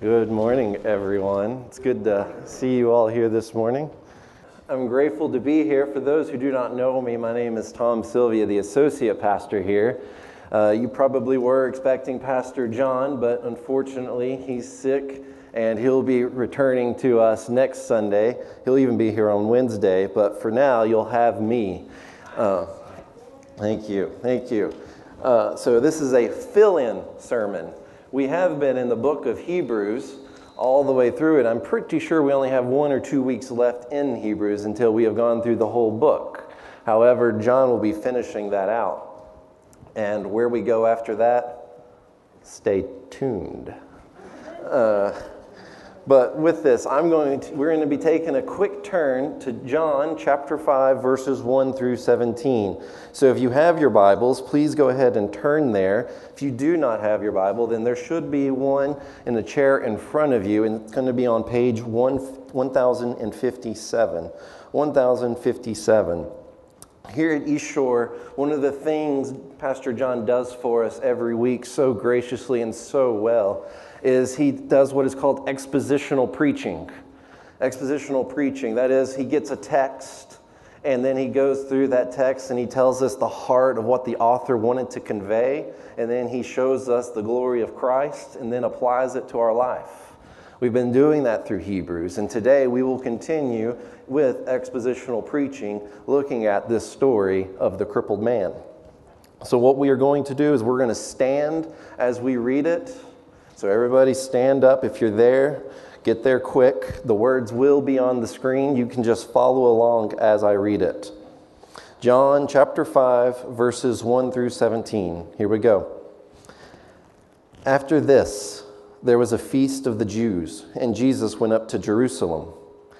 Good morning, everyone. It's good to see you all here this morning. I'm grateful to be here. For those who do not know me, my name is Tom Sylvia, the associate pastor here. Uh, you probably were expecting Pastor John, but unfortunately, he's sick and he'll be returning to us next Sunday. He'll even be here on Wednesday, but for now, you'll have me. Uh, thank you. Thank you. Uh, so, this is a fill in sermon. We have been in the book of Hebrews all the way through it. I'm pretty sure we only have one or two weeks left in Hebrews until we have gone through the whole book. However, John will be finishing that out. And where we go after that, stay tuned. Uh, but with this, I'm going to, we're going to be taking a quick turn to John chapter 5, verses 1 through 17. So if you have your Bibles, please go ahead and turn there. If you do not have your Bible, then there should be one in the chair in front of you, and it's going to be on page 1, 1057. 1057. Here at East Shore, one of the things Pastor John does for us every week so graciously and so well is he does what is called expositional preaching. Expositional preaching, that is, he gets a text and then he goes through that text and he tells us the heart of what the author wanted to convey, and then he shows us the glory of Christ and then applies it to our life. We've been doing that through Hebrews, and today we will continue with expositional preaching, looking at this story of the crippled man. So, what we are going to do is we're going to stand as we read it so, everybody stand up if you're there. Get there quick. The words will be on the screen. You can just follow along as I read it. John chapter 5, verses 1 through 17. Here we go. After this, there was a feast of the Jews, and Jesus went up to Jerusalem.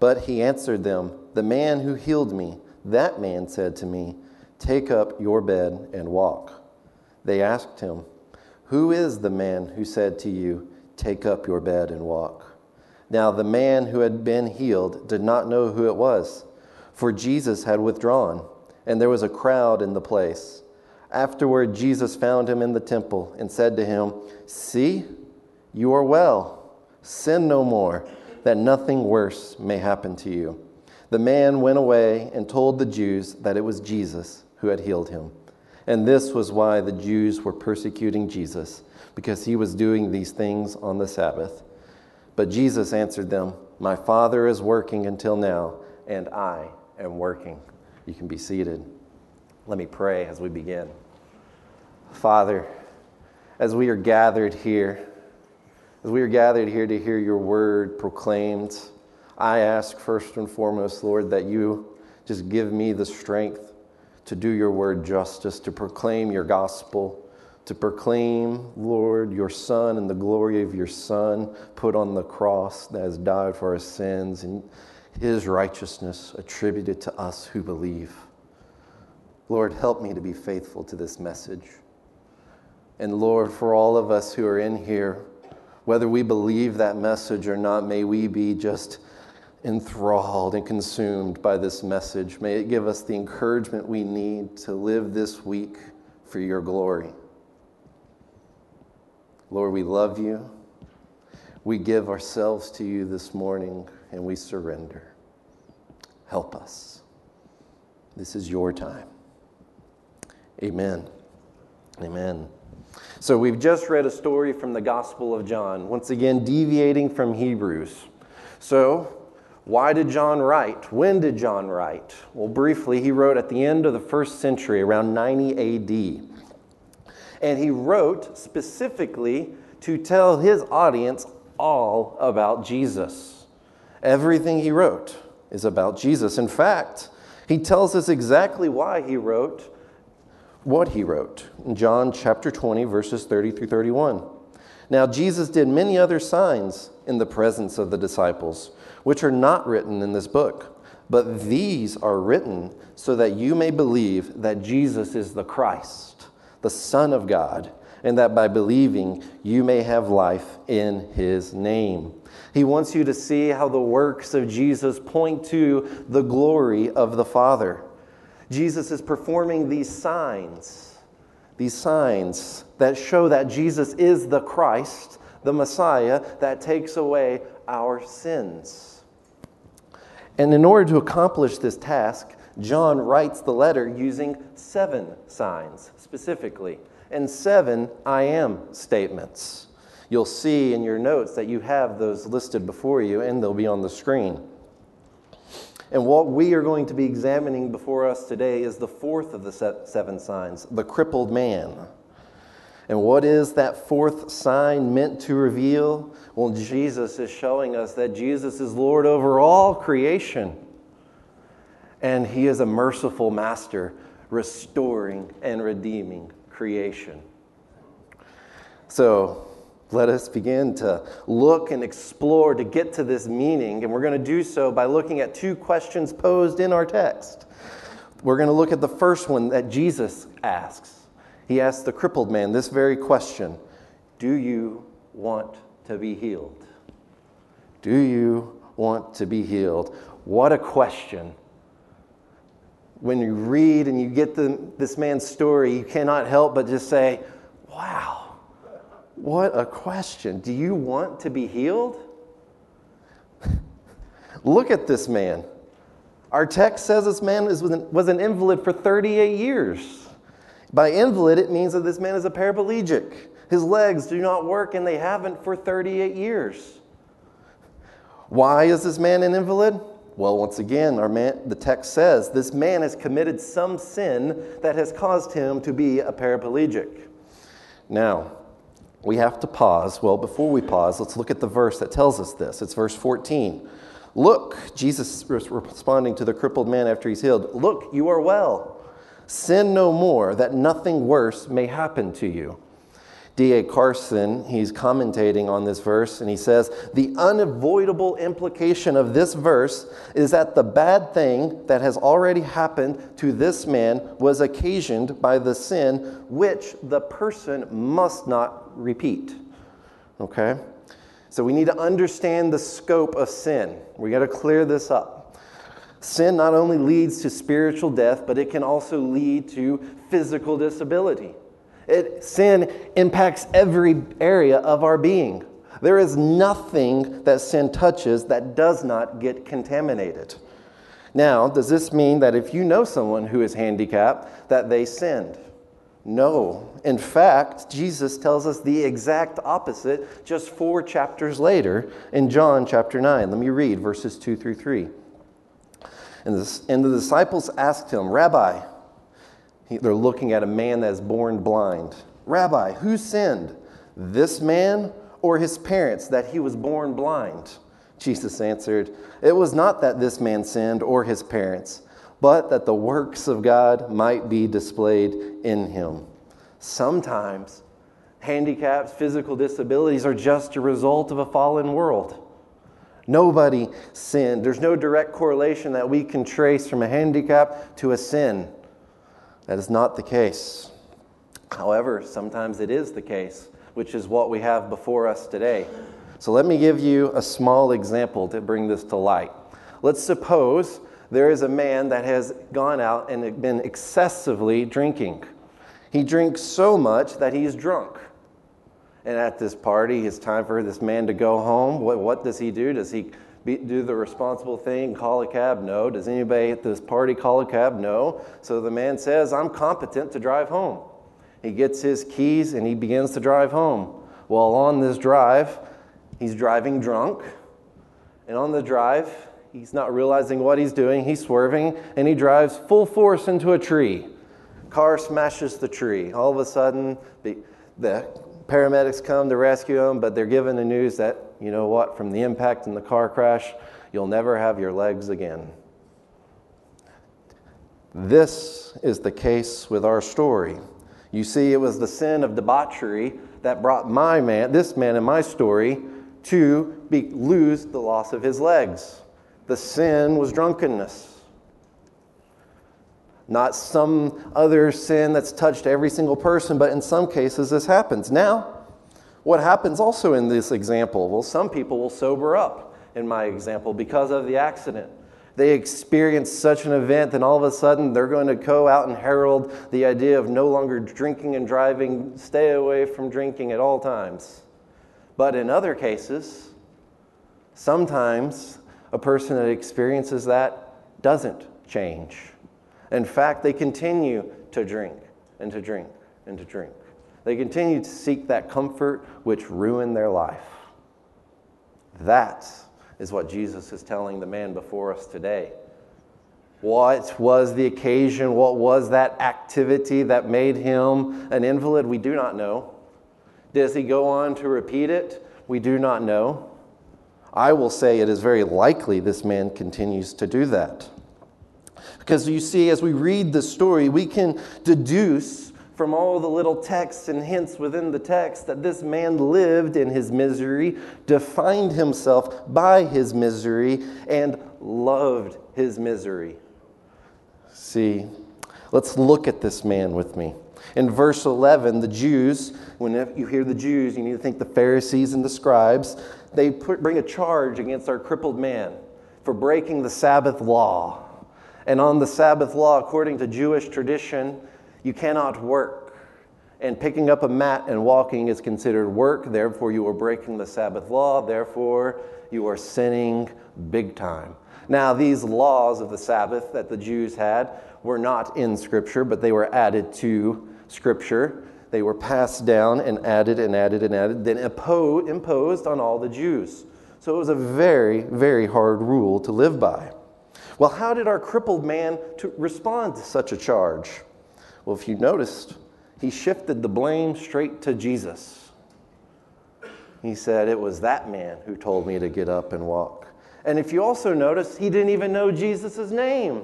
But he answered them, The man who healed me, that man said to me, Take up your bed and walk. They asked him, who is the man who said to you, Take up your bed and walk? Now, the man who had been healed did not know who it was, for Jesus had withdrawn, and there was a crowd in the place. Afterward, Jesus found him in the temple and said to him, See, you are well. Sin no more, that nothing worse may happen to you. The man went away and told the Jews that it was Jesus who had healed him. And this was why the Jews were persecuting Jesus, because he was doing these things on the Sabbath. But Jesus answered them, My Father is working until now, and I am working. You can be seated. Let me pray as we begin. Father, as we are gathered here, as we are gathered here to hear your word proclaimed, I ask first and foremost, Lord, that you just give me the strength to do your word justice, to proclaim your gospel, to proclaim, Lord, your Son and the glory of your Son put on the cross that has died for our sins and his righteousness attributed to us who believe. Lord, help me to be faithful to this message. And Lord, for all of us who are in here, whether we believe that message or not, may we be just enthralled and consumed by this message. May it give us the encouragement we need to live this week for your glory. Lord, we love you. We give ourselves to you this morning and we surrender. Help us. This is your time. Amen. Amen. So we've just read a story from the Gospel of John, once again deviating from Hebrews. So, why did John write? When did John write? Well, briefly, he wrote at the end of the first century, around 90 AD. And he wrote specifically to tell his audience all about Jesus. Everything he wrote is about Jesus. In fact, he tells us exactly why he wrote what he wrote in John chapter 20, verses 30 through 31. Now, Jesus did many other signs in the presence of the disciples, which are not written in this book, but these are written so that you may believe that Jesus is the Christ, the Son of God, and that by believing you may have life in his name. He wants you to see how the works of Jesus point to the glory of the Father. Jesus is performing these signs, these signs that show that Jesus is the Christ, the Messiah that takes away our sins. And in order to accomplish this task, John writes the letter using seven signs specifically and seven I am statements. You'll see in your notes that you have those listed before you, and they'll be on the screen. And what we are going to be examining before us today is the fourth of the seven signs, the crippled man. And what is that fourth sign meant to reveal? Well, Jesus is showing us that Jesus is Lord over all creation. And he is a merciful master, restoring and redeeming creation. So, let us begin to look and explore to get to this meaning. And we're going to do so by looking at two questions posed in our text. We're going to look at the first one that Jesus asks. He asks the crippled man this very question Do you want to be healed? Do you want to be healed? What a question. When you read and you get the, this man's story, you cannot help but just say, Wow what a question. Do you want to be healed? Look at this man. Our text says this man was an invalid for 38 years. By invalid, it means that this man is a paraplegic. His legs do not work, and they haven't for 38 years. Why is this man an invalid? Well, once again, our man, the text says this man has committed some sin that has caused him to be a paraplegic. Now, we have to pause. Well, before we pause, let's look at the verse that tells us this. It's verse 14. Look, Jesus responding to the crippled man after he's healed, look, you are well. Sin no more, that nothing worse may happen to you. D.A. Carson, he's commentating on this verse, and he says, The unavoidable implication of this verse is that the bad thing that has already happened to this man was occasioned by the sin which the person must not repeat. Okay? So we need to understand the scope of sin. We got to clear this up. Sin not only leads to spiritual death, but it can also lead to physical disability. It, sin impacts every area of our being. There is nothing that sin touches that does not get contaminated. Now, does this mean that if you know someone who is handicapped, that they sinned? No. In fact, Jesus tells us the exact opposite just four chapters later in John chapter 9. Let me read verses 2 through 3. And the, and the disciples asked him, Rabbi, they're looking at a man that is born blind. Rabbi, who sinned, this man or his parents, that he was born blind? Jesus answered, It was not that this man sinned or his parents, but that the works of God might be displayed in him. Sometimes handicaps, physical disabilities are just a result of a fallen world. Nobody sinned. There's no direct correlation that we can trace from a handicap to a sin. That is not the case. However, sometimes it is the case, which is what we have before us today. So let me give you a small example to bring this to light. Let's suppose there is a man that has gone out and been excessively drinking. He drinks so much that he's drunk. And at this party, it's time for this man to go home. What, what does he do? Does he be, do the responsible thing, call a cab? No. Does anybody at this party call a cab? No. So the man says, I'm competent to drive home. He gets his keys and he begins to drive home. Well, on this drive, he's driving drunk. And on the drive, he's not realizing what he's doing. He's swerving and he drives full force into a tree. Car smashes the tree. All of a sudden, the, the paramedics come to rescue him, but they're given the news that, you know what, from the impact in the car crash, you'll never have your legs again. This is the case with our story. You see, it was the sin of debauchery that brought my man, this man in my story, to be, lose the loss of his legs. The sin was drunkenness. Not some other sin that's touched every single person, but in some cases this happens. Now, what happens also in this example? Well, some people will sober up in my example because of the accident they experience such an event, and all of a sudden they're going to go out and herald the idea of no longer drinking and driving, stay away from drinking at all times. But in other cases, sometimes a person that experiences that doesn't change. In fact, they continue to drink and to drink and to drink. They continue to seek that comfort which ruined their life. That is what Jesus is telling the man before us today. What was the occasion? What was that activity that made him an invalid? We do not know. Does he go on to repeat it? We do not know. I will say it is very likely this man continues to do that. Because you see, as we read the story, we can deduce from all the little texts and hints within the text that this man lived in his misery, defined himself by his misery, and loved his misery. See, let's look at this man with me. In verse 11, the Jews, when you hear the Jews, you need to think the Pharisees and the scribes, they put, bring a charge against our crippled man for breaking the Sabbath law. And on the Sabbath law, according to Jewish tradition, you cannot work. And picking up a mat and walking is considered work. Therefore, you are breaking the Sabbath law. Therefore, you are sinning big time. Now, these laws of the Sabbath that the Jews had were not in Scripture, but they were added to Scripture. They were passed down and added and added and added, then imposed on all the Jews. So it was a very, very hard rule to live by. Well, how did our crippled man to respond to such a charge? Well, if you noticed, he shifted the blame straight to Jesus. He said, It was that man who told me to get up and walk. And if you also notice, he didn't even know Jesus' name.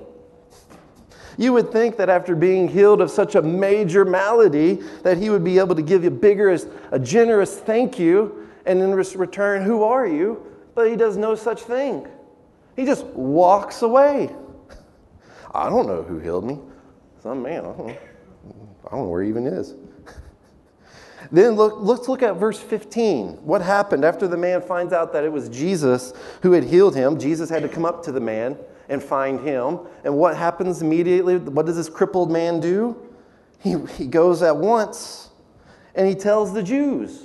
You would think that after being healed of such a major malady, that he would be able to give you bigger, a generous thank you, and in return, who are you? But he does no such thing. He just walks away. I don't know who healed me. Some man, I don't know. I don't know where he even is. then look, let's look at verse 15. What happened after the man finds out that it was Jesus who had healed him? Jesus had to come up to the man and find him. And what happens immediately? What does this crippled man do? He, he goes at once and he tells the Jews,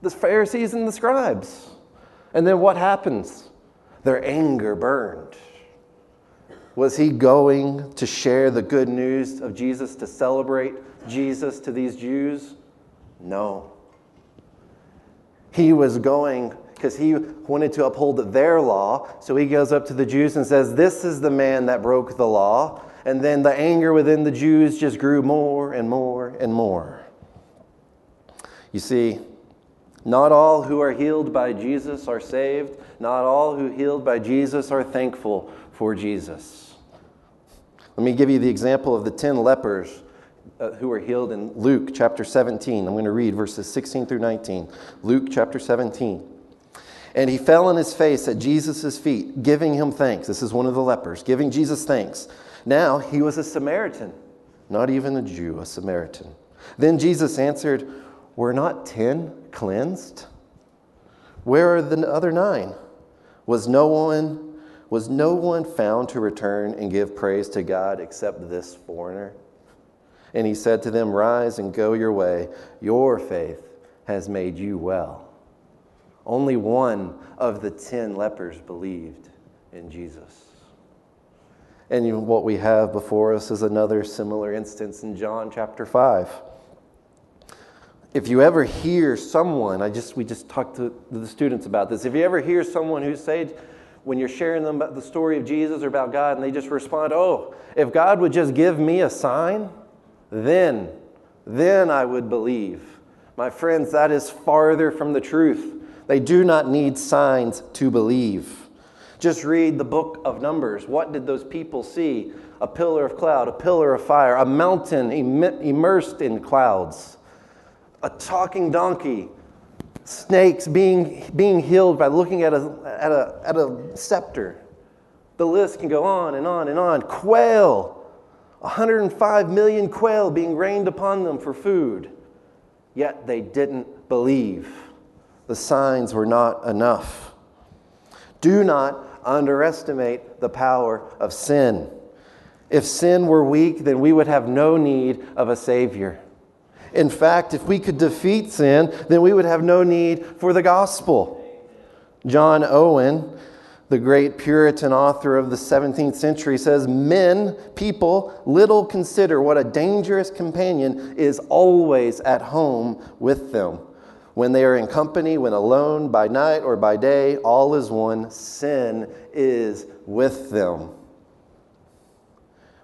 the Pharisees and the scribes. And then what happens? Their anger burned. Was he going to share the good news of Jesus, to celebrate Jesus to these Jews? No. He was going because he wanted to uphold their law. So he goes up to the Jews and says, This is the man that broke the law. And then the anger within the Jews just grew more and more and more. You see, not all who are healed by Jesus are saved. Not all who healed by Jesus are thankful for Jesus. Let me give you the example of the 10 lepers uh, who were healed in Luke chapter 17. I'm going to read verses 16 through 19. Luke chapter 17. And he fell on his face at Jesus' feet, giving him thanks. This is one of the lepers, giving Jesus thanks. Now he was a Samaritan, not even a Jew, a Samaritan. Then Jesus answered, Were not ten cleansed? Where are the other nine? Was no one was no one found to return and give praise to God except this foreigner? And he said to them, Rise and go your way. Your faith has made you well. Only one of the ten lepers believed in Jesus. And what we have before us is another similar instance in John chapter 5. If you ever hear someone, I just we just talked to the students about this. If you ever hear someone who say when you're sharing them about the story of Jesus or about God and they just respond, "Oh, if God would just give me a sign, then then I would believe." My friends, that is farther from the truth. They do not need signs to believe. Just read the book of Numbers. What did those people see? A pillar of cloud, a pillar of fire, a mountain immersed in clouds a talking donkey, snakes being, being healed by looking at a, at, a, at a scepter. The list can go on and on and on. Quail, 105 million quail being rained upon them for food. Yet they didn't believe. The signs were not enough. Do not underestimate the power of sin. If sin were weak, then we would have no need of a Savior. In fact, if we could defeat sin, then we would have no need for the gospel. John Owen, the great Puritan author of the 17th century, says Men, people, little consider what a dangerous companion is always at home with them. When they are in company, when alone, by night or by day, all is one. Sin is with them.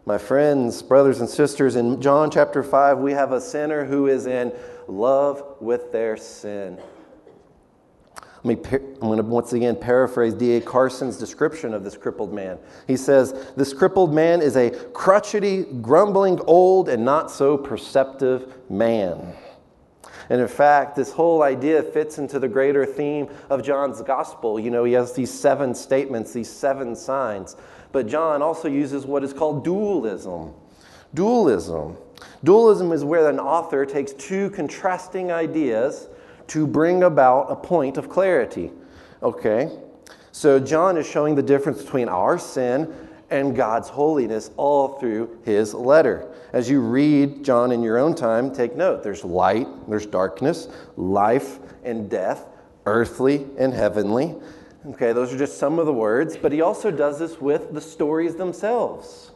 My friends, brothers, and sisters, in John chapter 5, we have a sinner who is in love with their sin. I'm going to once again paraphrase D.A. Carson's description of this crippled man. He says, This crippled man is a crotchety, grumbling, old, and not so perceptive man. And in fact, this whole idea fits into the greater theme of John's gospel. You know, he has these seven statements, these seven signs. But John also uses what is called dualism. Dualism. Dualism is where an author takes two contrasting ideas to bring about a point of clarity. Okay? So John is showing the difference between our sin and God's holiness all through his letter. As you read John in your own time, take note there's light, there's darkness, life and death, earthly and heavenly. Okay, those are just some of the words, but he also does this with the stories themselves.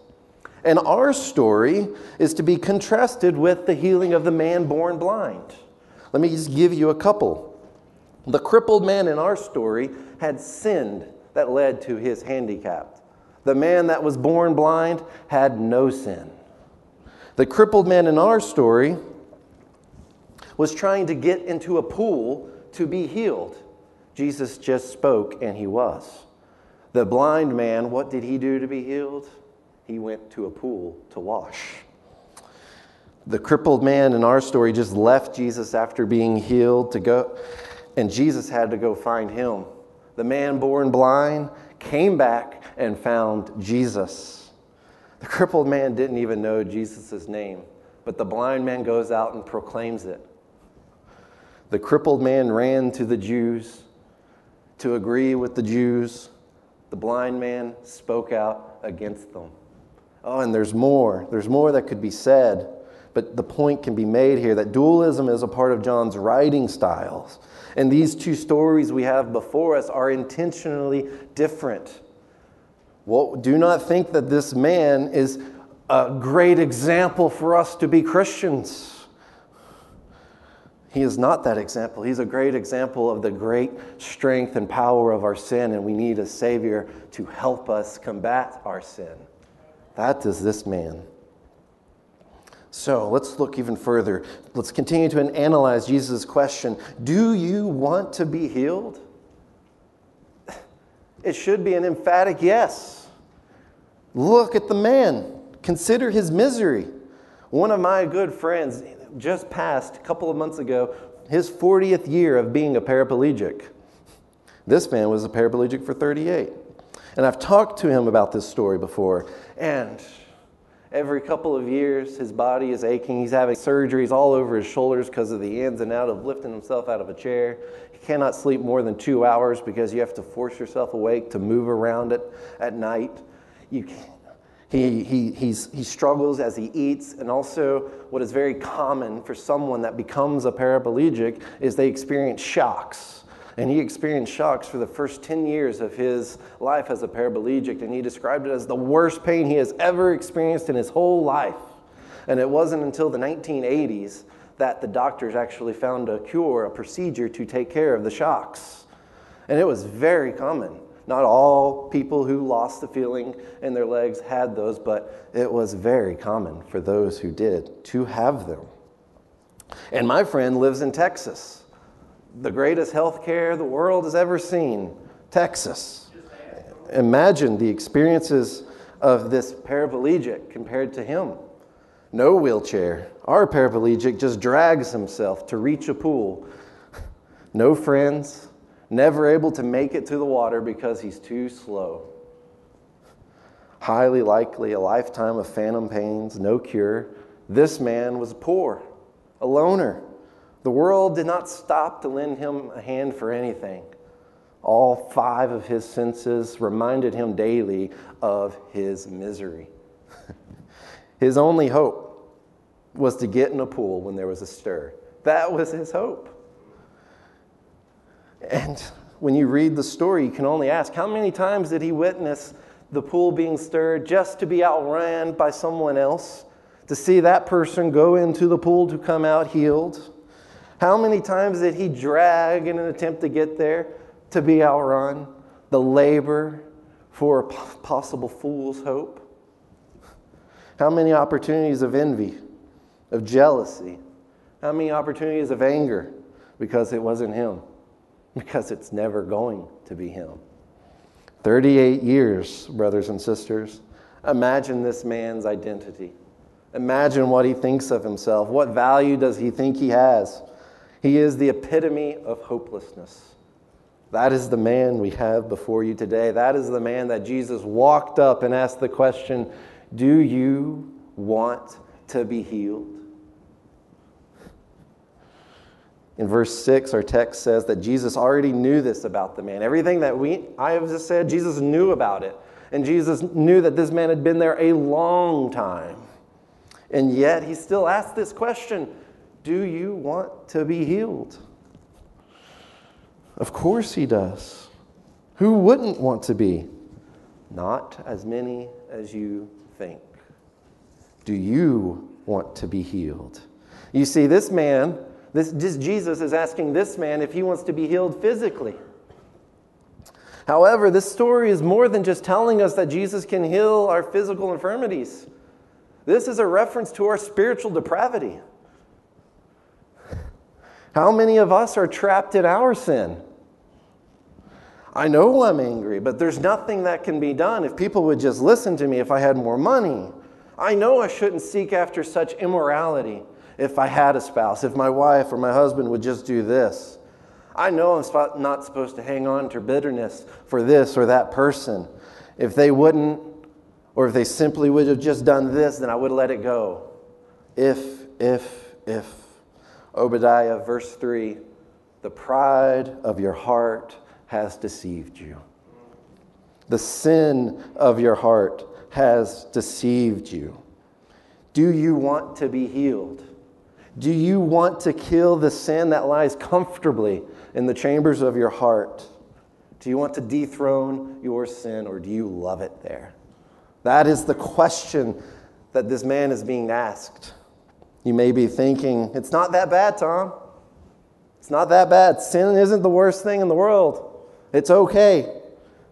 And our story is to be contrasted with the healing of the man born blind. Let me just give you a couple. The crippled man in our story had sinned that led to his handicap. The man that was born blind had no sin. The crippled man in our story was trying to get into a pool to be healed. Jesus just spoke and he was. The blind man, what did he do to be healed? He went to a pool to wash. The crippled man in our story just left Jesus after being healed to go, and Jesus had to go find him. The man born blind came back and found Jesus. The crippled man didn't even know Jesus' name, but the blind man goes out and proclaims it. The crippled man ran to the Jews to agree with the Jews. The blind man spoke out against them. Oh, and there's more. There's more that could be said. But the point can be made here that dualism is a part of John's writing styles. And these two stories we have before us are intentionally different. Well, do not think that this man is a great example for us to be Christians. He is not that example. He's a great example of the great strength and power of our sin, and we need a Savior to help us combat our sin. That is this man. So let's look even further. Let's continue to analyze Jesus' question Do you want to be healed? It should be an emphatic yes. Look at the man, consider his misery. One of my good friends, just passed a couple of months ago his 40th year of being a paraplegic. This man was a paraplegic for 38. And I've talked to him about this story before. And every couple of years, his body is aching. He's having surgeries all over his shoulders because of the ins and out of lifting himself out of a chair. He cannot sleep more than two hours because you have to force yourself awake to move around it at night. You he, he, he struggles as he eats, and also what is very common for someone that becomes a paraplegic is they experience shocks. And he experienced shocks for the first 10 years of his life as a paraplegic, and he described it as the worst pain he has ever experienced in his whole life. And it wasn't until the 1980s that the doctors actually found a cure, a procedure to take care of the shocks. And it was very common. Not all people who lost the feeling in their legs had those, but it was very common for those who did to have them. And my friend lives in Texas, the greatest health care the world has ever seen, Texas. Imagine the experiences of this paraplegic compared to him. No wheelchair. Our paraplegic just drags himself to reach a pool. No friends, never able to make it to the water because he's too slow. Highly likely a lifetime of phantom pains, no cure. This man was poor, a loner. The world did not stop to lend him a hand for anything. All five of his senses reminded him daily of his misery. his only hope was to get in a pool when there was a stir. That was his hope. And when you read the story, you can only ask how many times did he witness the pool being stirred just to be outran by someone else? To see that person go into the pool to come out healed? How many times did he drag in an attempt to get there to be outrun? The labor for a possible fool's hope? How many opportunities of envy, of jealousy? How many opportunities of anger because it wasn't him? because it's never going to be him. 38 years, brothers and sisters. Imagine this man's identity. Imagine what he thinks of himself. What value does he think he has? He is the epitome of hopelessness. That is the man we have before you today. That is the man that Jesus walked up and asked the question Do you want to be healed? In verse 6, our text says that Jesus already knew this about the man. Everything that we I have just said, Jesus knew about it. And Jesus knew that this man had been there a long time. And yet he still asked this question Do you want to be healed? Of course he does. Who wouldn't want to be? Not as many as you think. Do you want to be healed? You see, this man this, this, Jesus is asking this man if he wants to be healed physically. However, this story is more than just telling us that Jesus can heal our physical infirmities. This is a reference to our spiritual depravity. How many of us are trapped in our sin? I know I'm angry, but there's nothing that can be done. If people would just listen to me, if I had more money, I know I shouldn't seek after such immorality if I had a spouse, if my wife or my husband would just do this. I know I'm not supposed to hang on to bitterness for this or that person. If they wouldn't, or if they simply would have just done this, then I would let it go. If, if, if. Obadiah, verse 3 the pride of your heart has deceived you. The sin of your heart has deceived you. Do you want to be healed? Do you want to kill the sin that lies comfortably in the chambers of your heart? Do you want to dethrone your sin or do you love it there? That is the question that this man is being asked. You may be thinking, it's not that bad, Tom. It's not that bad. Sin isn't the worst thing in the world. It's okay.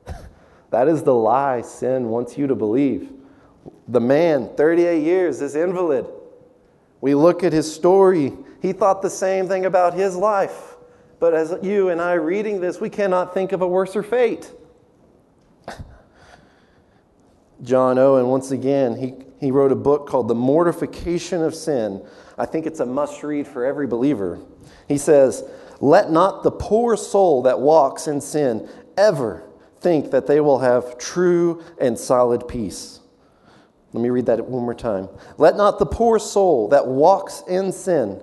that is the lie sin wants you to believe. The man, 38 years, is invalid, we look at his story, he thought the same thing about his life. But as you and I reading this, we cannot think of a worser fate. John Owen, once again, he, he wrote a book called The Mortification of Sin. I think it's a must read for every believer. He says, Let not the poor soul that walks in sin ever think that they will have true and solid peace. Let me read that one more time. Let not the poor soul that walks in sin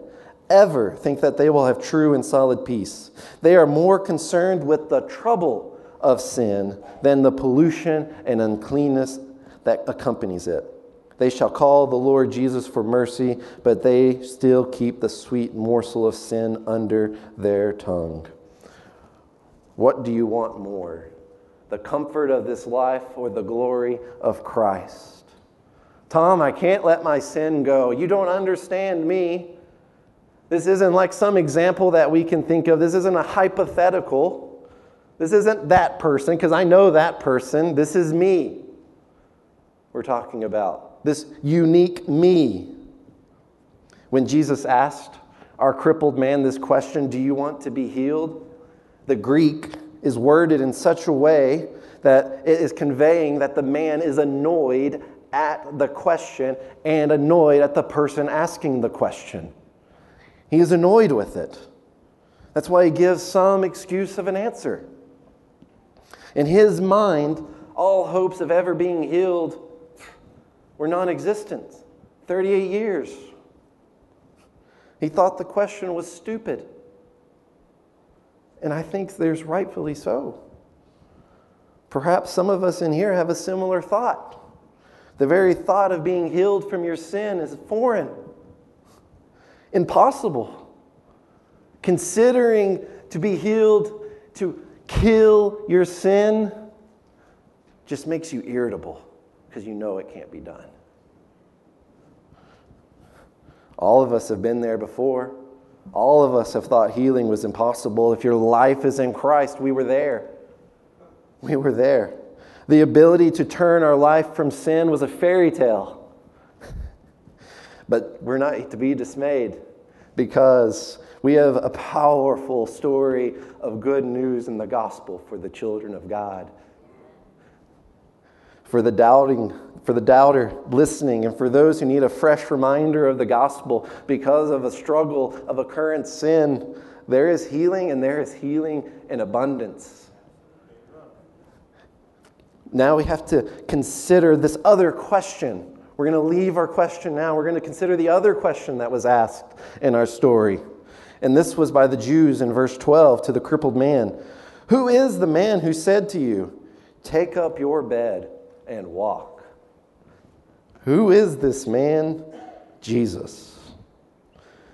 ever think that they will have true and solid peace. They are more concerned with the trouble of sin than the pollution and uncleanness that accompanies it. They shall call the Lord Jesus for mercy, but they still keep the sweet morsel of sin under their tongue. What do you want more? The comfort of this life or the glory of Christ? Tom, I can't let my sin go. You don't understand me. This isn't like some example that we can think of. This isn't a hypothetical. This isn't that person, because I know that person. This is me. We're talking about this unique me. When Jesus asked our crippled man this question, Do you want to be healed? The Greek is worded in such a way that it is conveying that the man is annoyed at the question and annoyed at the person asking the question. He is annoyed with it. That's why he gives some excuse of an answer. In his mind, all hopes of ever being healed were non existent. 38 years. He thought the question was stupid. And I think there's rightfully so. Perhaps some of us in here have a similar thought. The very thought of being healed from your sin is foreign, impossible. Considering to be healed, to kill your sin, just makes you irritable because you know it can't be done. All of us have been there before. All of us have thought healing was impossible. If your life is in Christ, we were there. We were there. The ability to turn our life from sin was a fairy tale. but we're not to be dismayed because we have a powerful story of good news in the gospel for the children of God. For the doubting, for the doubter listening, and for those who need a fresh reminder of the gospel because of a struggle of a current sin, there is healing and there is healing in abundance. Now we have to consider this other question. We're going to leave our question now. We're going to consider the other question that was asked in our story. And this was by the Jews in verse 12 to the crippled man Who is the man who said to you, Take up your bed and walk? Who is this man? Jesus.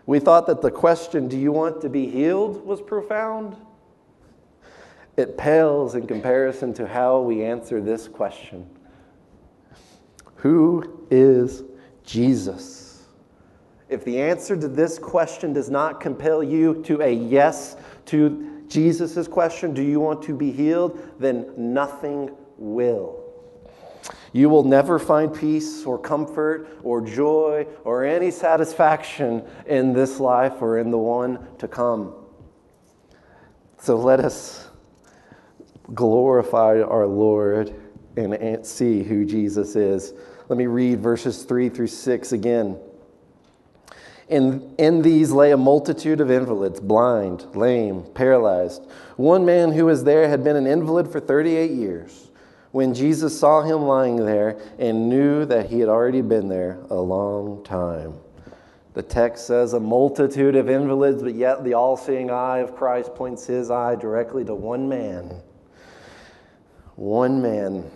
We thought that the question, Do you want to be healed? was profound. It pales in comparison to how we answer this question Who is Jesus? If the answer to this question does not compel you to a yes to Jesus' question, do you want to be healed? Then nothing will. You will never find peace or comfort or joy or any satisfaction in this life or in the one to come. So let us glorify our Lord and see who Jesus is. Let me read verses 3 through 6 again. In, in these lay a multitude of invalids, blind, lame, paralyzed. One man who was there had been an invalid for 38 years. When Jesus saw him lying there and knew that he had already been there a long time, the text says a multitude of invalids, but yet the all seeing eye of Christ points his eye directly to one man one man.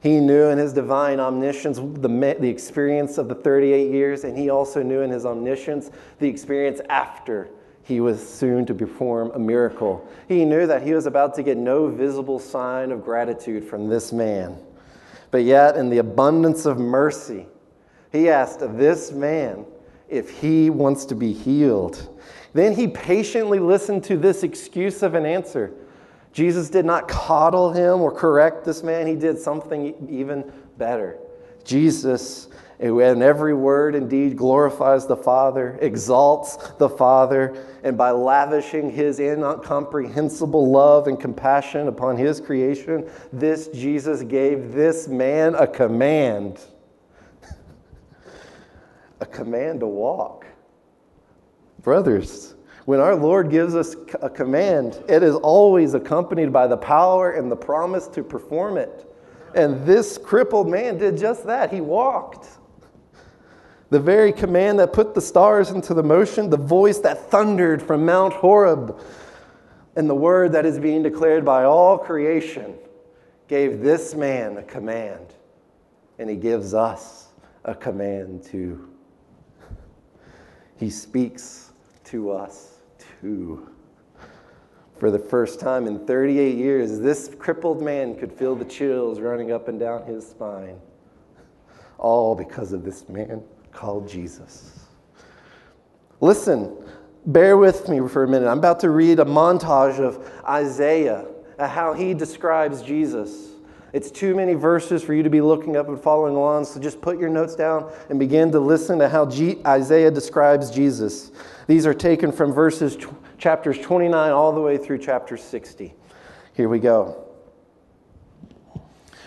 He knew in his divine omniscience the, the experience of the 38 years, and he also knew in his omniscience the experience after he was soon to perform a miracle. He knew that he was about to get no visible sign of gratitude from this man. But yet, in the abundance of mercy, he asked this man if he wants to be healed. Then he patiently listened to this excuse of an answer. Jesus did not coddle him or correct this man, he did something even better. Jesus, in every word and deed, glorifies the Father, exalts the Father, and by lavishing his incomprehensible love and compassion upon his creation, this Jesus gave this man a command a command to walk. Brothers, when our Lord gives us a command, it is always accompanied by the power and the promise to perform it. And this crippled man did just that. He walked. The very command that put the stars into the motion, the voice that thundered from Mount Horeb, and the word that is being declared by all creation gave this man a command. And he gives us a command too. He speaks to us. Too. For the first time in 38 years, this crippled man could feel the chills running up and down his spine. All because of this man called Jesus. Listen, bear with me for a minute. I'm about to read a montage of Isaiah, how he describes Jesus. It's too many verses for you to be looking up and following along, so just put your notes down and begin to listen to how G- Isaiah describes Jesus. These are taken from verses chapters 29 all the way through chapter 60. Here we go.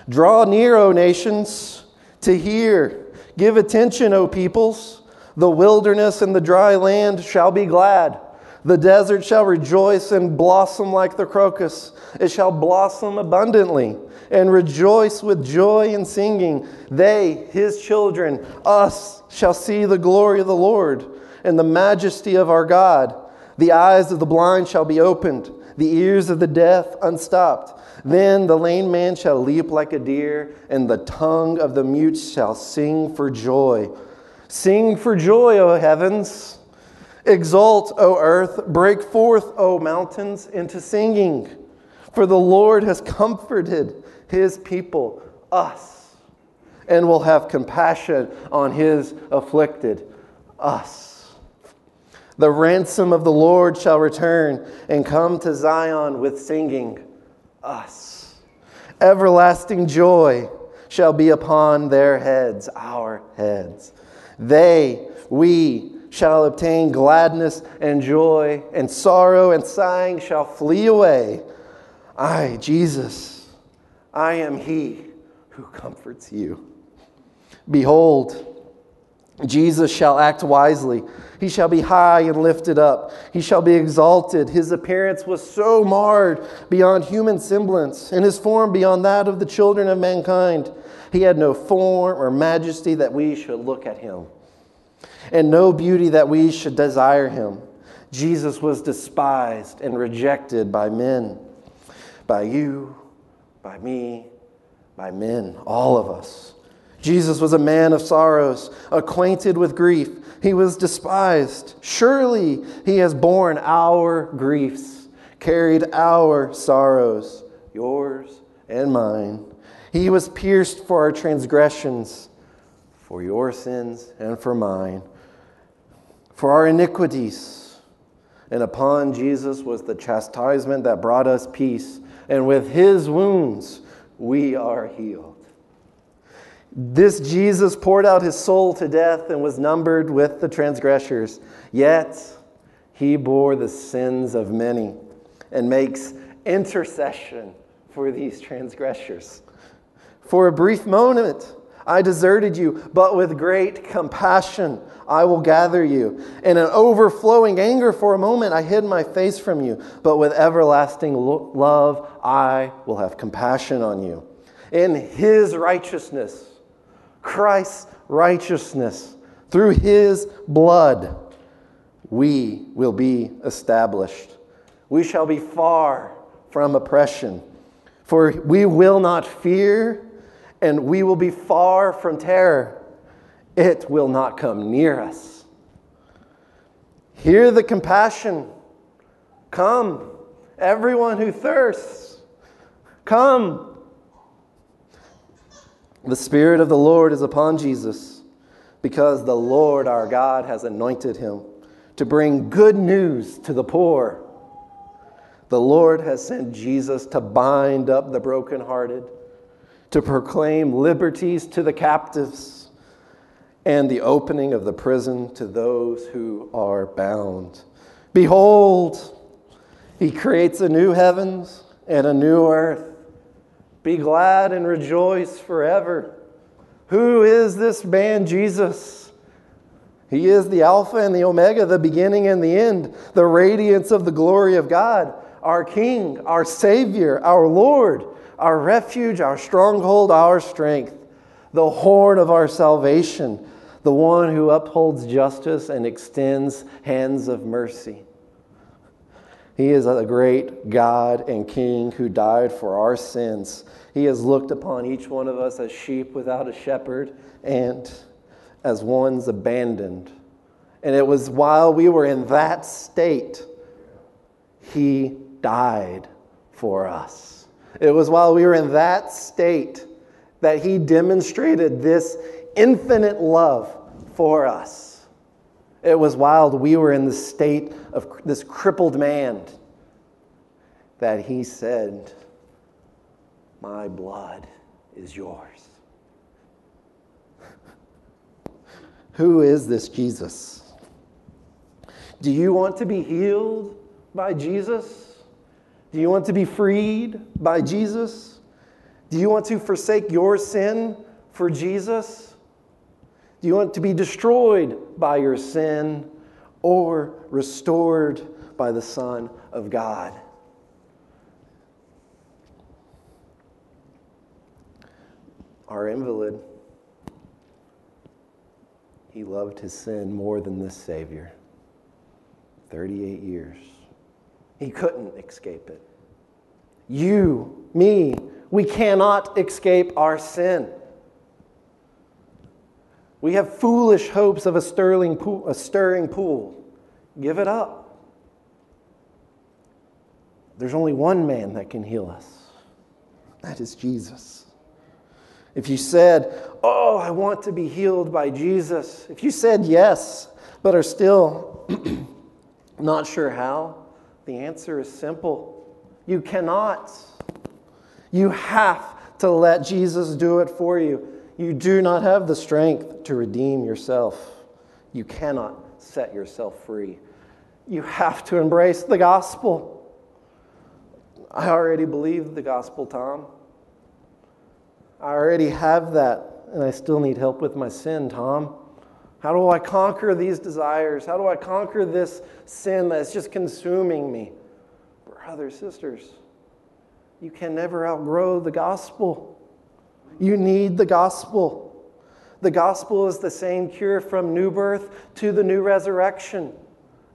Draw near, O nations, to hear. Give attention, O peoples. The wilderness and the dry land shall be glad. The desert shall rejoice and blossom like the crocus. It shall blossom abundantly and rejoice with joy and singing. They, his children, us, shall see the glory of the Lord and the majesty of our God. The eyes of the blind shall be opened, the ears of the deaf unstopped. Then the lame man shall leap like a deer, and the tongue of the mute shall sing for joy. Sing for joy, O heavens. Exult, O earth. Break forth, O mountains, into singing. For the Lord has comforted his people, us, and will have compassion on his afflicted, us. The ransom of the Lord shall return and come to Zion with singing, us. Everlasting joy shall be upon their heads, our heads. They, we, shall obtain gladness and joy, and sorrow and sighing shall flee away. I, Jesus, I am he who comforts you. Behold, Jesus shall act wisely. He shall be high and lifted up. He shall be exalted. His appearance was so marred beyond human semblance, and his form beyond that of the children of mankind. He had no form or majesty that we should look at him, and no beauty that we should desire him. Jesus was despised and rejected by men, by you, by me, by men, all of us. Jesus was a man of sorrows, acquainted with grief. He was despised. Surely he has borne our griefs, carried our sorrows, yours and mine. He was pierced for our transgressions, for your sins and for mine, for our iniquities. And upon Jesus was the chastisement that brought us peace, and with his wounds we are healed. This Jesus poured out his soul to death and was numbered with the transgressors. Yet he bore the sins of many and makes intercession for these transgressors. For a brief moment, I deserted you, but with great compassion I will gather you. In an overflowing anger for a moment, I hid my face from you, but with everlasting love I will have compassion on you. In his righteousness, Christ's righteousness, through his blood, we will be established. We shall be far from oppression, for we will not fear, and we will be far from terror. It will not come near us. Hear the compassion. Come, everyone who thirsts, come. The Spirit of the Lord is upon Jesus because the Lord our God has anointed him to bring good news to the poor. The Lord has sent Jesus to bind up the brokenhearted, to proclaim liberties to the captives, and the opening of the prison to those who are bound. Behold, he creates a new heavens and a new earth be glad and rejoice forever. Who is this man, Jesus? He is the Alpha and the Omega, the beginning and the end, the radiance of the glory of God, our King, our Savior, our Lord, our refuge, our stronghold, our strength, the horn of our salvation, the one who upholds justice and extends hands of mercy. He is a great God and King who died for our sins. He has looked upon each one of us as sheep without a shepherd and as ones abandoned. And it was while we were in that state, He died for us. It was while we were in that state that he demonstrated this infinite love for us. It was while we were in the state of this crippled man that he said, My blood is yours. Who is this Jesus? Do you want to be healed by Jesus? Do you want to be freed by Jesus? Do you want to forsake your sin for Jesus? Do you want to be destroyed by your sin or restored by the Son of God? Our invalid, he loved his sin more than this Savior. 38 years. He couldn't escape it. You, me, we cannot escape our sin. We have foolish hopes of a, stirring pool, a stirring pool. Give it up. There's only one man that can heal us. That is Jesus. If you said, Oh, I want to be healed by Jesus, if you said yes, but are still not sure how, the answer is simple. You cannot. You have to let Jesus do it for you. You do not have the strength to redeem yourself. You cannot set yourself free. You have to embrace the gospel. I already believe the gospel, Tom. I already have that, and I still need help with my sin, Tom. How do I conquer these desires? How do I conquer this sin that's just consuming me? Brothers, sisters, you can never outgrow the gospel. You need the gospel. The gospel is the same cure from new birth to the new resurrection.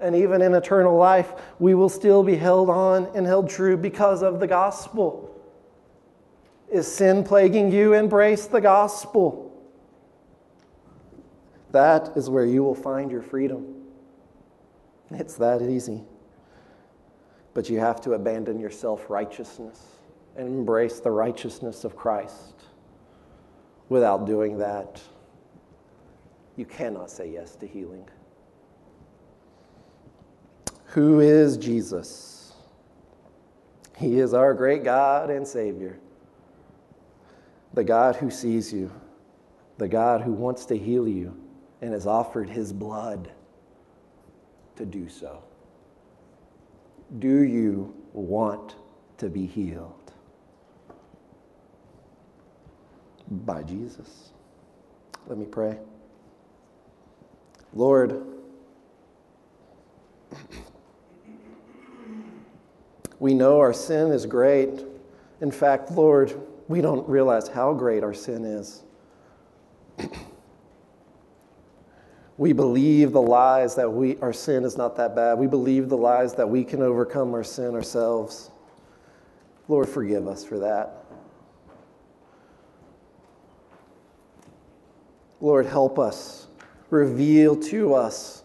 And even in eternal life, we will still be held on and held true because of the gospel. Is sin plaguing you? Embrace the gospel. That is where you will find your freedom. It's that easy. But you have to abandon your self righteousness and embrace the righteousness of Christ. Without doing that, you cannot say yes to healing. Who is Jesus? He is our great God and Savior, the God who sees you, the God who wants to heal you and has offered his blood to do so. Do you want to be healed? By Jesus. Let me pray. Lord, we know our sin is great. In fact, Lord, we don't realize how great our sin is. We believe the lies that we, our sin is not that bad. We believe the lies that we can overcome our sin ourselves. Lord, forgive us for that. Lord, help us. Reveal to us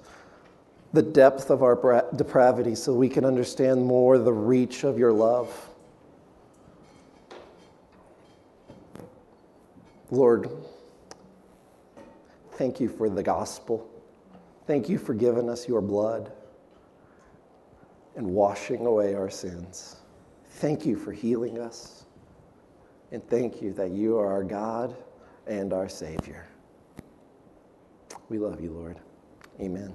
the depth of our depravity so we can understand more the reach of your love. Lord, Thank you for the gospel. Thank you for giving us your blood and washing away our sins. Thank you for healing us. And thank you that you are our God and our Savior. We love you, Lord. Amen.